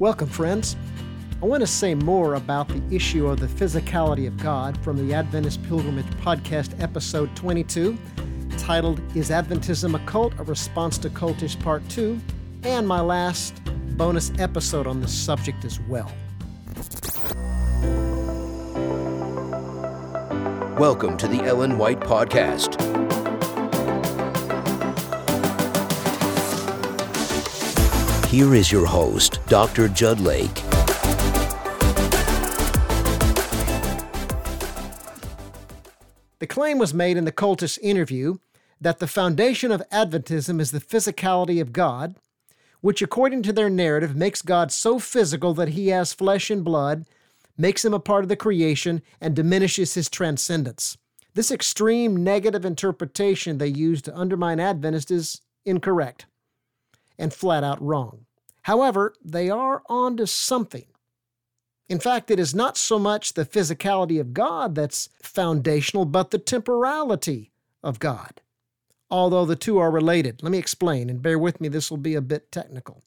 Welcome, friends. I want to say more about the issue of the physicality of God from the Adventist Pilgrimage Podcast, episode 22, titled Is Adventism a Cult? A Response to Cultish Part 2, and my last bonus episode on this subject as well. Welcome to the Ellen White Podcast. Here is your host, Dr. Jud Lake. The claim was made in the Cultish interview that the foundation of Adventism is the physicality of God, which, according to their narrative, makes God so physical that he has flesh and blood, makes him a part of the creation, and diminishes his transcendence. This extreme negative interpretation they use to undermine Adventists is incorrect and flat out wrong. However, they are onto something. In fact, it is not so much the physicality of God that's foundational, but the temporality of God. Although the two are related. Let me explain, and bear with me, this will be a bit technical.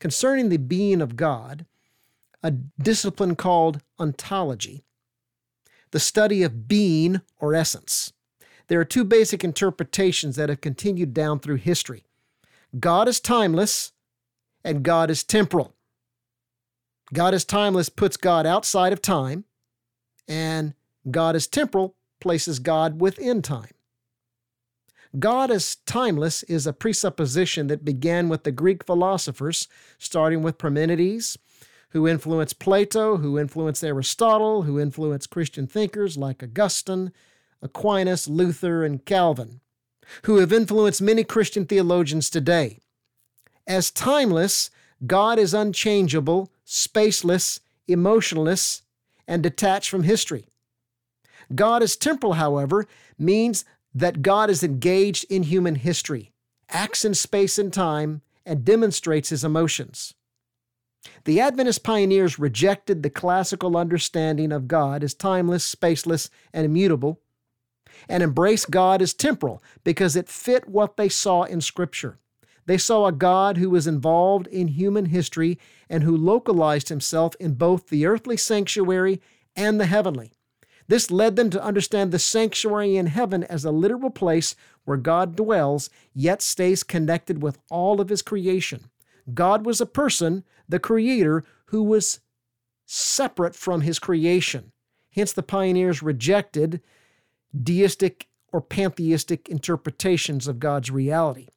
Concerning the being of God, a discipline called ontology, the study of being or essence. There are two basic interpretations that have continued down through history God is timeless and God is temporal. God is timeless puts God outside of time, and God is temporal places God within time. God is timeless is a presupposition that began with the Greek philosophers, starting with Parmenides, who influenced Plato, who influenced Aristotle, who influenced Christian thinkers like Augustine, Aquinas, Luther, and Calvin who have influenced many Christian theologians today. As timeless, God is unchangeable, spaceless, emotionless, and detached from history. God is temporal, however, means that God is engaged in human history, acts in space and time, and demonstrates his emotions. The Adventist pioneers rejected the classical understanding of God as timeless, spaceless, and immutable and embrace God as temporal because it fit what they saw in Scripture. They saw a God who was involved in human history and who localized himself in both the earthly sanctuary and the heavenly. This led them to understand the sanctuary in heaven as a literal place where God dwells, yet stays connected with all of his creation. God was a person, the creator, who was separate from his creation. Hence, the pioneers rejected deistic or pantheistic interpretations of God's reality.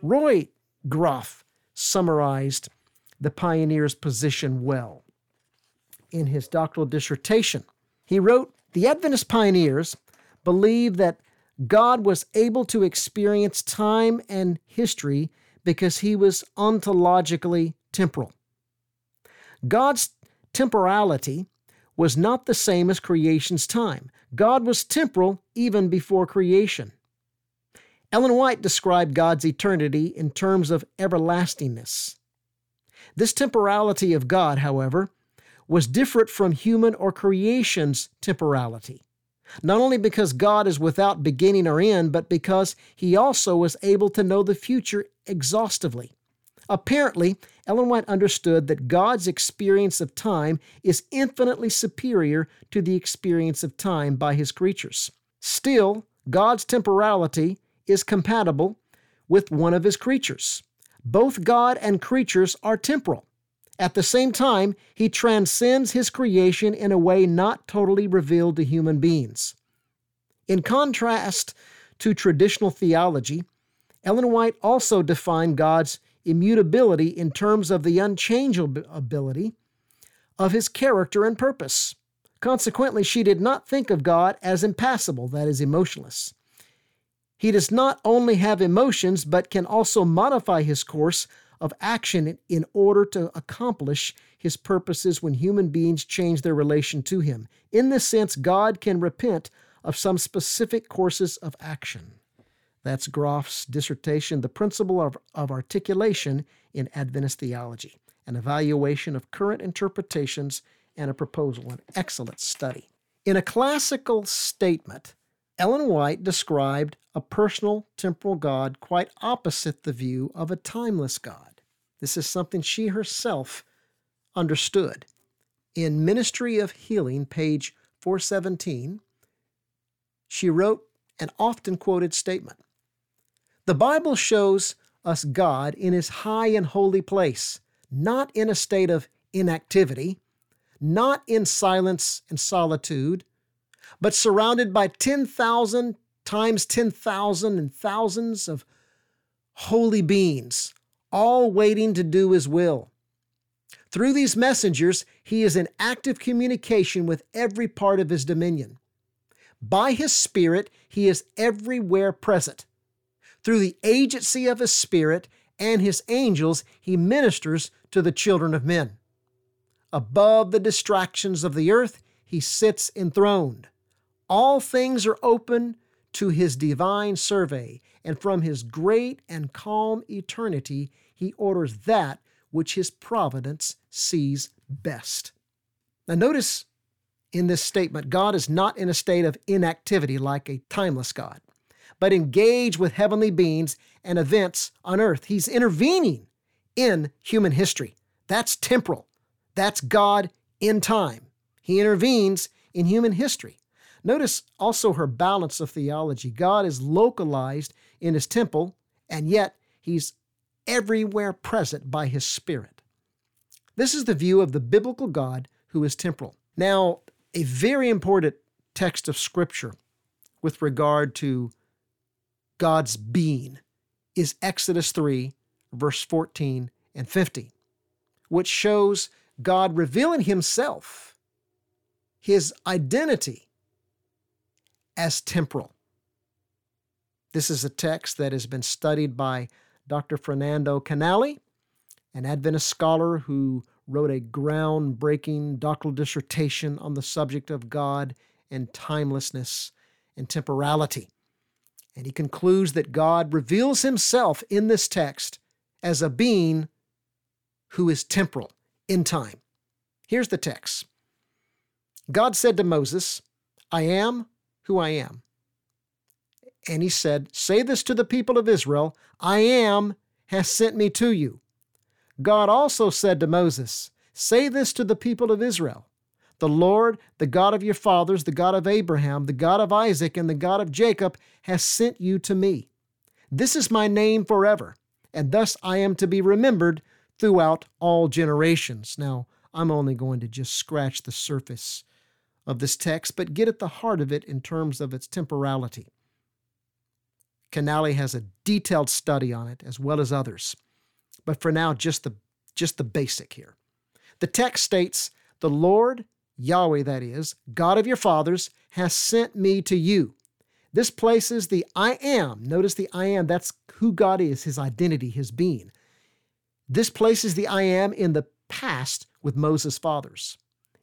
Roy Groff summarized the pioneer's position well. In his doctoral dissertation, he wrote The Adventist pioneers believe that God was able to experience time and history because he was ontologically temporal. God's temporality was not the same as creation's time. God was temporal even before creation. Ellen White described God's eternity in terms of everlastingness. This temporality of God, however, was different from human or creation's temporality, not only because God is without beginning or end, but because he also was able to know the future exhaustively. Apparently, Ellen White understood that God's experience of time is infinitely superior to the experience of time by his creatures. Still, God's temporality is compatible with one of his creatures. Both God and creatures are temporal. At the same time, he transcends his creation in a way not totally revealed to human beings. In contrast to traditional theology, Ellen White also defined God's immutability in terms of the unchangeability of his character and purpose. Consequently, she did not think of God as impassible, that is, emotionless. He does not only have emotions, but can also modify his course of action in order to accomplish his purposes when human beings change their relation to him. In this sense, God can repent of some specific courses of action. That's Groff's dissertation, The Principle of, of Articulation in Adventist Theology, an evaluation of current interpretations and a proposal, an excellent study. In a classical statement, Ellen White described a personal temporal God quite opposite the view of a timeless God. This is something she herself understood. In Ministry of Healing, page 417, she wrote an often quoted statement The Bible shows us God in His high and holy place, not in a state of inactivity, not in silence and solitude, but surrounded by 10,000 times 10,000 and thousands of holy beings, all waiting to do His will. Through these messengers, He is in active communication with every part of His dominion. By His Spirit, He is everywhere present. Through the agency of His Spirit and His angels, He ministers to the children of men. Above the distractions of the earth, He sits enthroned. All things are open to His divine survey, and from His great and calm eternity, He orders that which His providence sees best. Now, notice in this statement, God is not in a state of inactivity like a timeless God, but engage with heavenly beings and events on earth. He's intervening in human history. That's temporal. That's God in time. He intervenes in human history. Notice also her balance of theology. God is localized in his temple, and yet he's everywhere present by his Spirit. This is the view of the biblical God who is temporal. Now, a very important text of Scripture with regard to God's being is Exodus 3, verse 14 and 15, which shows God revealing Himself, His identity as temporal. This is a text that has been studied by Dr. Fernando Canale, an Adventist scholar who wrote a groundbreaking doctoral dissertation on the subject of God and timelessness and temporality. And he concludes that God reveals himself in this text as a being who is temporal in time. Here's the text God said to Moses, I am who I am. And he said, Say this to the people of Israel I am has sent me to you. God also said to Moses, Say this to the people of Israel The Lord, the God of your fathers, the God of Abraham, the God of Isaac, and the God of Jacob, has sent you to me. This is my name forever, and thus I am to be remembered throughout all generations. Now, I'm only going to just scratch the surface of this text, but get at the heart of it in terms of its temporality. Canale has a detailed study on it, as well as others. But for now, just the, just the basic here. The text states, The Lord, Yahweh that is, God of your fathers, has sent me to you. This places the I am. Notice the I am, that's who God is, his identity, his being. This places the I am in the past with Moses' fathers.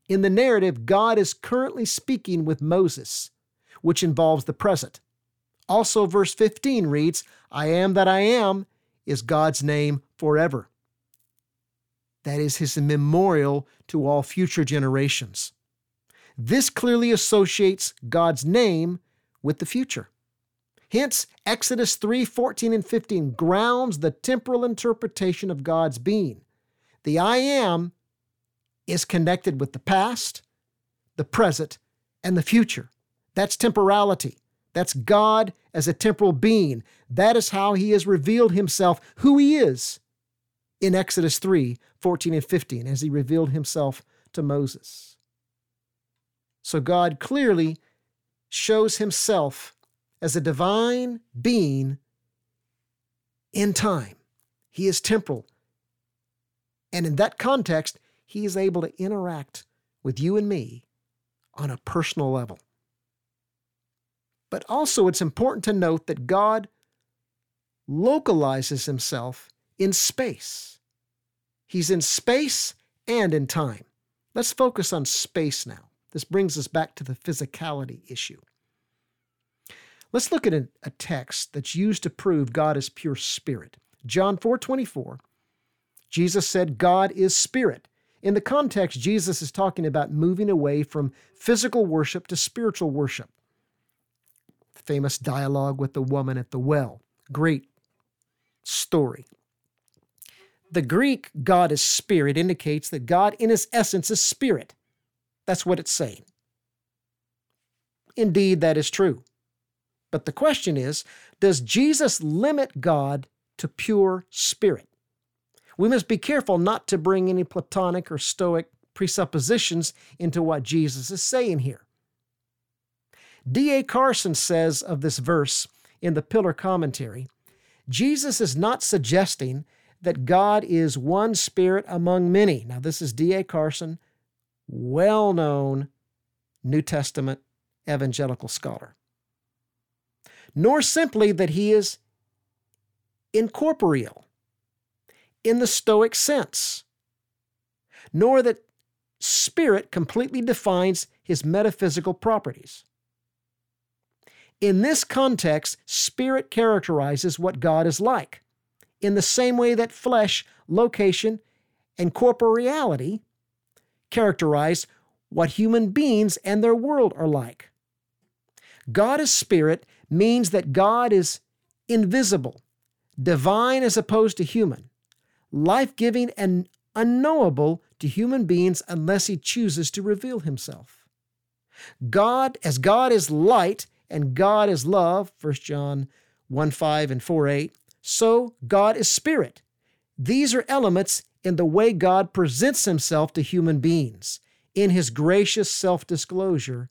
In the narrative, God is currently speaking with Moses, which involves the present. Also, verse 15 reads, I am that I am is God's name forever. That is his memorial to all future generations. This clearly associates God's name with the future. Hence, Exodus 3 14 and 15 grounds the temporal interpretation of God's being. The I am is connected with the past, the present, and the future. That's temporality. That's God as a temporal being. That is how he has revealed himself, who he is, in Exodus 3 14 and 15, as he revealed himself to Moses. So God clearly shows himself as a divine being in time. He is temporal. And in that context, he is able to interact with you and me on a personal level. But also, it's important to note that God localizes himself in space. He's in space and in time. Let's focus on space now. This brings us back to the physicality issue. Let's look at a, text that's used to prove God is pure spirit. John 4:24. Jesus said, God is spirit. In the context, Jesus is talking about moving away from physical worship to spiritual worship famous dialogue with the woman at the well. Great story. The Greek God is spirit indicates that God in his essence is spirit. That's what it's saying. Indeed, that is true. But the question is does Jesus limit God to pure spirit? We must be careful not to bring any Platonic or Stoic presuppositions into what Jesus is saying here. D.A. Carson says of this verse in the Pillar Commentary Jesus is not suggesting that God is one spirit among many. Now, this is D.A. Carson, well known New Testament evangelical scholar nor simply that he is incorporeal in the Stoic sense, nor that spirit completely defines his metaphysical properties. In this context, spirit characterizes what God is like, in the same way that flesh, location, and corporeality characterize what human beings and their world are like. God is spirit means that God is invisible, divine as opposed to human, life giving and unknowable to human beings unless he chooses to reveal himself. God, as God is light and God is love, 1 John 1 5 and 4 8, so God is spirit. These are elements in the way God presents himself to human beings in his gracious self disclosure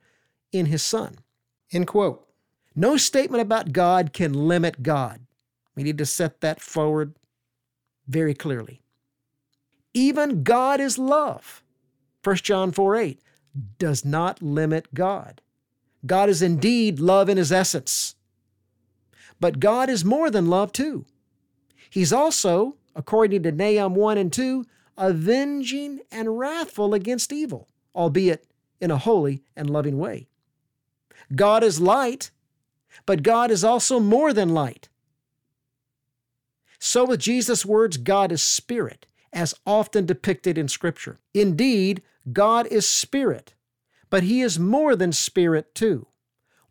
in his Son. End quote. No statement about God can limit God. We need to set that forward very clearly. Even God is love. 1 John 4 8 does not limit God. God is indeed love in his essence. But God is more than love, too. He's also, according to Nahum 1 and 2, avenging and wrathful against evil, albeit in a holy and loving way. God is light, but God is also more than light. So, with Jesus' words, God is spirit, as often depicted in Scripture. Indeed, God is spirit, but He is more than spirit, too.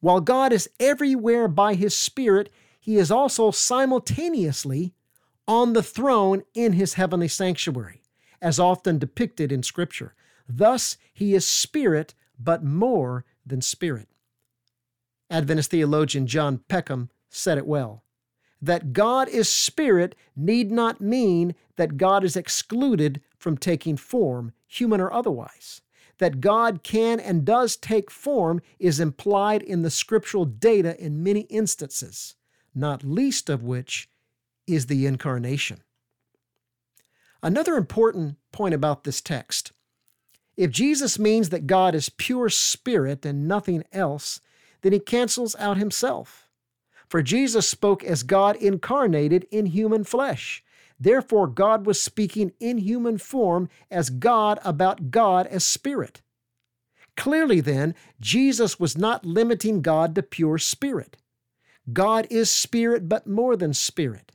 While God is everywhere by His Spirit, He is also simultaneously on the throne in His heavenly sanctuary, as often depicted in Scripture. Thus, He is spirit, but more than spirit. Adventist theologian John Peckham said it well. That God is spirit need not mean that God is excluded from taking form, human or otherwise. That God can and does take form is implied in the scriptural data in many instances, not least of which is the incarnation. Another important point about this text if Jesus means that God is pure spirit and nothing else, then he cancels out himself. For Jesus spoke as God incarnated in human flesh. Therefore, God was speaking in human form as God about God as spirit. Clearly, then, Jesus was not limiting God to pure spirit. God is spirit, but more than spirit.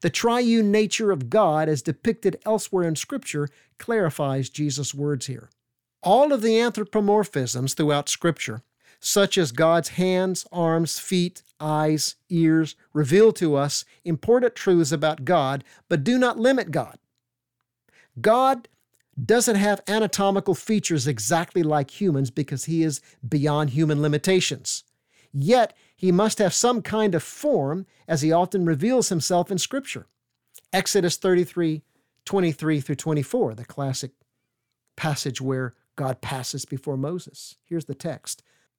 The triune nature of God, as depicted elsewhere in Scripture, clarifies Jesus' words here. All of the anthropomorphisms throughout Scripture such as God's hands, arms, feet, eyes, ears, reveal to us important truths about God, but do not limit God. God doesn't have anatomical features exactly like humans because he is beyond human limitations. Yet, he must have some kind of form as he often reveals himself in Scripture. Exodus 33 23 through 24, the classic passage where God passes before Moses. Here's the text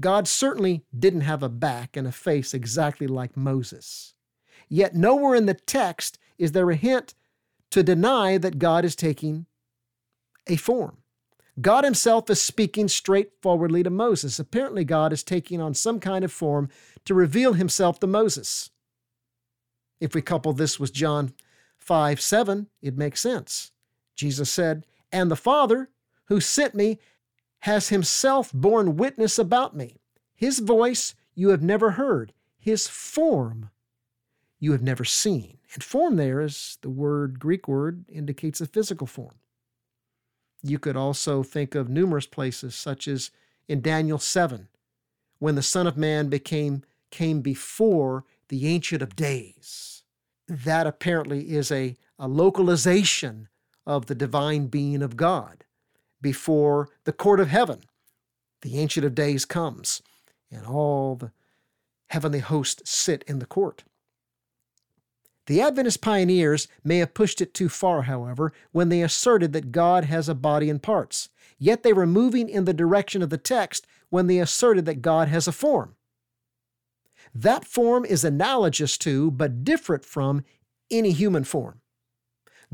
God certainly didn't have a back and a face exactly like Moses. Yet nowhere in the text is there a hint to deny that God is taking a form. God himself is speaking straightforwardly to Moses. Apparently, God is taking on some kind of form to reveal himself to Moses. If we couple this with John 5 7, it makes sense. Jesus said, And the Father who sent me has himself borne witness about me. His voice you have never heard, his form you have never seen. And form there is the word, Greek word, indicates a physical form. You could also think of numerous places, such as in Daniel 7, when the Son of Man became came before the Ancient of Days. That apparently is a, a localization of the divine being of God before the court of heaven. The Ancient of Days comes, and all the heavenly hosts sit in the court. The Adventist pioneers may have pushed it too far, however, when they asserted that God has a body and parts. Yet they were moving in the direction of the text when they asserted that God has a form. That form is analogous to, but different from, any human form.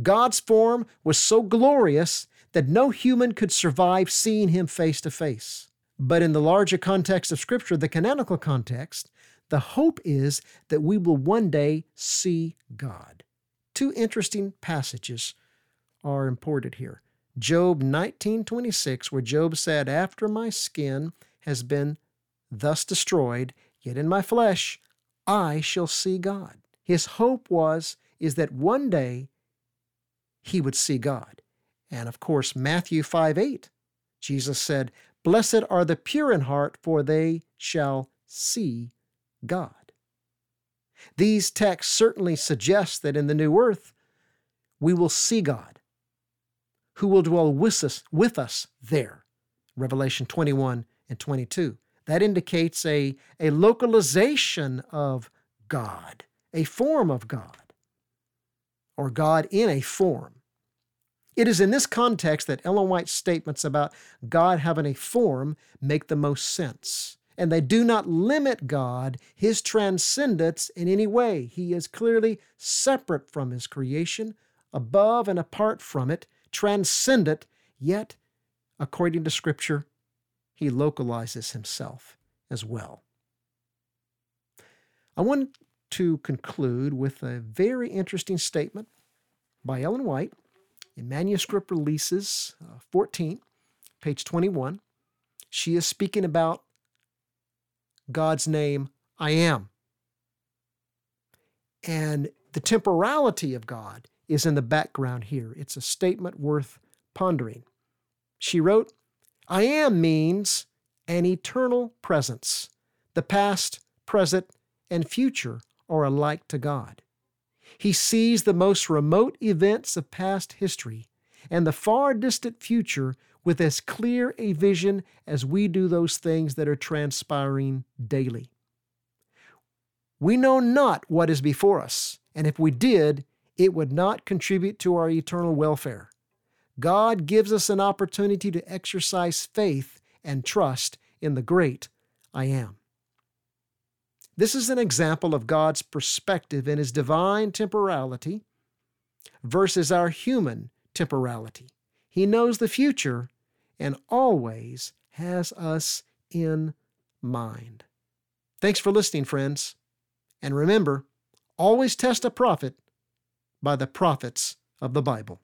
God's form was so glorious that no human could survive seeing him face to face. But in the larger context of Scripture, the canonical context, the hope is that we will one day see God. Two interesting passages are imported here. Job 19:26 where Job said, "After my skin has been thus destroyed, yet in my flesh I shall see God." His hope was is that one day he would see God. And of course, Matthew 5 8, Jesus said, Blessed are the pure in heart, for they shall see God. These texts certainly suggest that in the new earth, we will see God, who will dwell with us, with us there. Revelation 21 and 22. That indicates a, a localization of God, a form of God, or God in a form. It is in this context that Ellen White's statements about God having a form make the most sense and they do not limit God, his transcendence, in any way. He is clearly separate from his creation, above and apart from it, transcendent, yet, according to Scripture, he localizes himself as well. I want to conclude with a very interesting statement by Ellen White in Manuscript Releases uh, 14, page 21. She is speaking about God's name, I am. And the temporality of God is in the background here. It's a statement worth pondering. She wrote, I am means an eternal presence. The past, present, and future are alike to God. He sees the most remote events of past history and the far distant future with as clear a vision as we do those things that are transpiring daily. We know not what is before us, and if we did, it would not contribute to our eternal welfare. God gives us an opportunity to exercise faith and trust in the great I am. This is an example of God's perspective in His divine temporality versus our human temporality. He knows the future and always has us in mind. Thanks for listening, friends. And remember, always test a prophet by the prophets of the Bible.